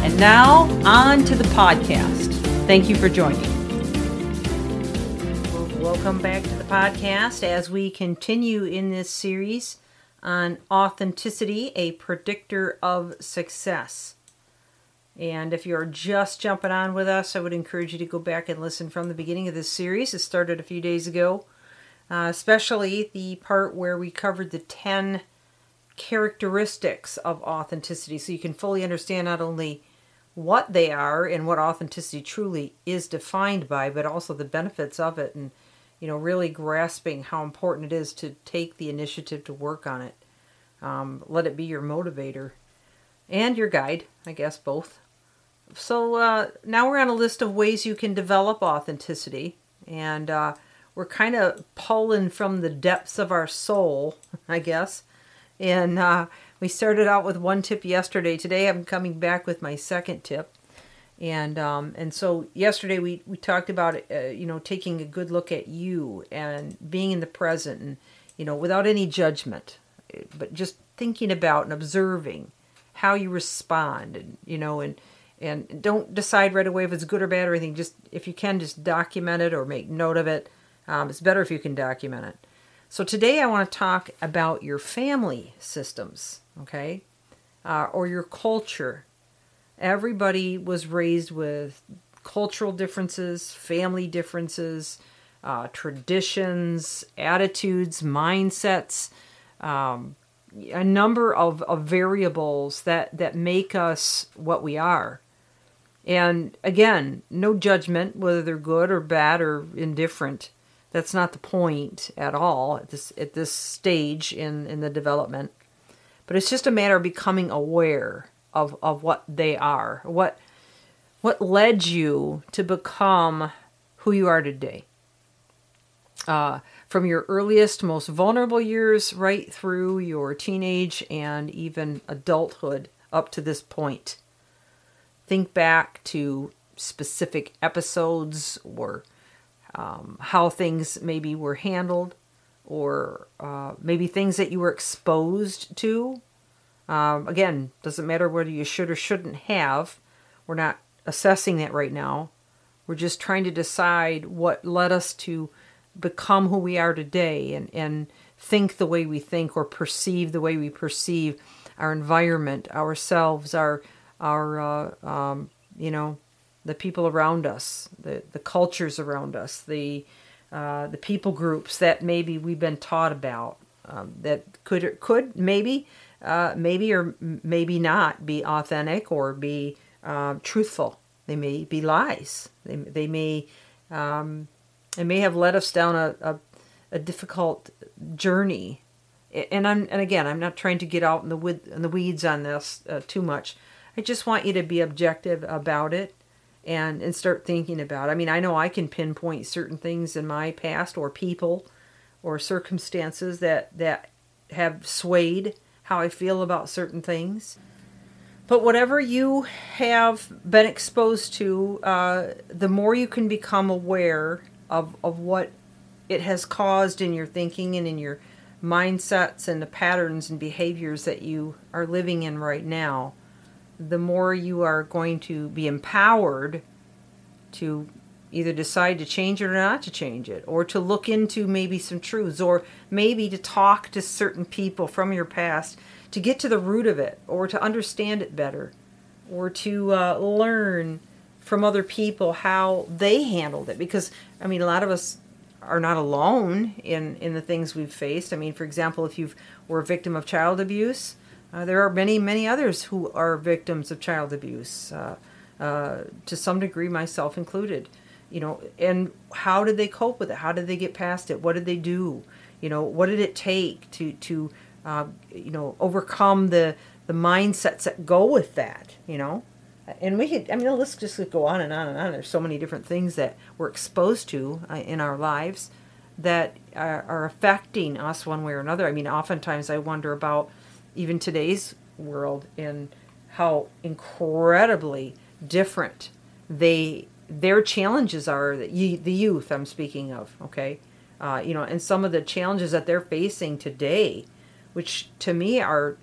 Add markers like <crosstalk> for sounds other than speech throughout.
And now, on to the podcast. Thank you for joining. Welcome back to the podcast as we continue in this series on authenticity, a predictor of success. And if you're just jumping on with us, I would encourage you to go back and listen from the beginning of this series. It started a few days ago, uh, especially the part where we covered the 10 characteristics of authenticity so you can fully understand not only what they are and what authenticity truly is defined by, but also the benefits of it and you know really grasping how important it is to take the initiative to work on it. Um, let it be your motivator and your guide, I guess both. So uh, now we're on a list of ways you can develop authenticity, and uh, we're kind of pulling from the depths of our soul, <laughs> I guess. And uh, we started out with one tip yesterday. Today I'm coming back with my second tip. And um, and so yesterday we, we talked about uh, you know taking a good look at you and being in the present and you know without any judgment, but just thinking about and observing how you respond and you know and and don't decide right away if it's good or bad or anything. Just if you can, just document it or make note of it. Um, it's better if you can document it. So today I want to talk about your family systems okay? Uh, or your culture. Everybody was raised with cultural differences, family differences, uh, traditions, attitudes, mindsets, um, a number of, of variables that, that make us what we are. And again, no judgment whether they're good or bad or indifferent. That's not the point at all at this at this stage in, in the development. But it's just a matter of becoming aware of, of what they are. What what led you to become who you are today. Uh, from your earliest, most vulnerable years right through your teenage and even adulthood up to this point. Think back to specific episodes or um, how things maybe were handled or uh, maybe things that you were exposed to. Um, again, doesn't matter whether you should or shouldn't have. We're not assessing that right now. We're just trying to decide what led us to become who we are today and, and think the way we think or perceive the way we perceive our environment, ourselves, our our uh, um, you know the people around us, the the cultures around us, the uh, the people groups that maybe we've been taught about um, that could could maybe uh, maybe or maybe not be authentic or be uh, truthful. They may be lies. They they may um, they may have led us down a, a, a difficult journey. And I'm and again, I'm not trying to get out in the in the weeds on this uh, too much. I just want you to be objective about it and and start thinking about. I mean, I know I can pinpoint certain things in my past or people or circumstances that that have swayed how I feel about certain things. But whatever you have been exposed to, uh, the more you can become aware of, of what it has caused in your thinking and in your mindsets and the patterns and behaviors that you are living in right now, the more you are going to be empowered to either decide to change it or not to change it, or to look into maybe some truths, or maybe to talk to certain people from your past to get to the root of it, or to understand it better, or to uh, learn from other people how they handled it. Because, I mean, a lot of us are not alone in, in the things we've faced. I mean, for example, if you were a victim of child abuse, uh, there are many, many others who are victims of child abuse, uh, uh to some degree, myself included you know and how did they cope with it how did they get past it what did they do you know what did it take to to uh, you know overcome the the mindsets that go with that you know and we could, I mean, list just go on and on and on. There's so many different things that we're exposed to uh, in our lives that are, are affecting us one way or another. I mean, oftentimes I wonder about even today's world and how incredibly different. They their challenges are the youth I'm speaking of okay? Uh, you know and some of the challenges that they're facing today which to me are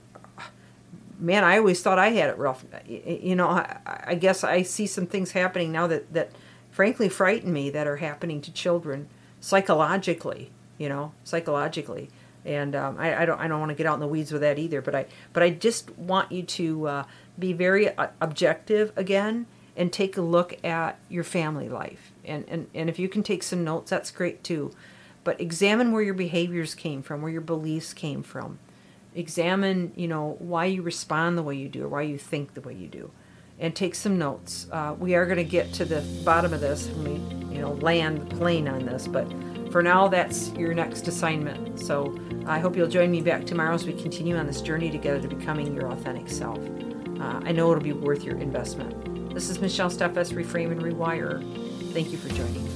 man I always thought I had it rough. You know I, I guess I see some things happening now that that frankly frighten me that are happening to children psychologically you know psychologically and um, I, I, don't I don't want to get out in the weeds with that either. But I but I just want you to uh, be very uh, objective again and take a look at your family life. And, and and if you can take some notes, that's great too. But examine where your behaviors came from, where your beliefs came from. Examine you know why you respond the way you do, or why you think the way you do, and take some notes. Uh, we are going to get to the bottom of this when we you know land the plane on this, but for now, that's your next assignment. So I hope you'll join me back tomorrow as we continue on this journey together to becoming your authentic self. Uh, I know it'll be worth your investment. This is Michelle Steffes, Reframe and Rewire. Thank you for joining.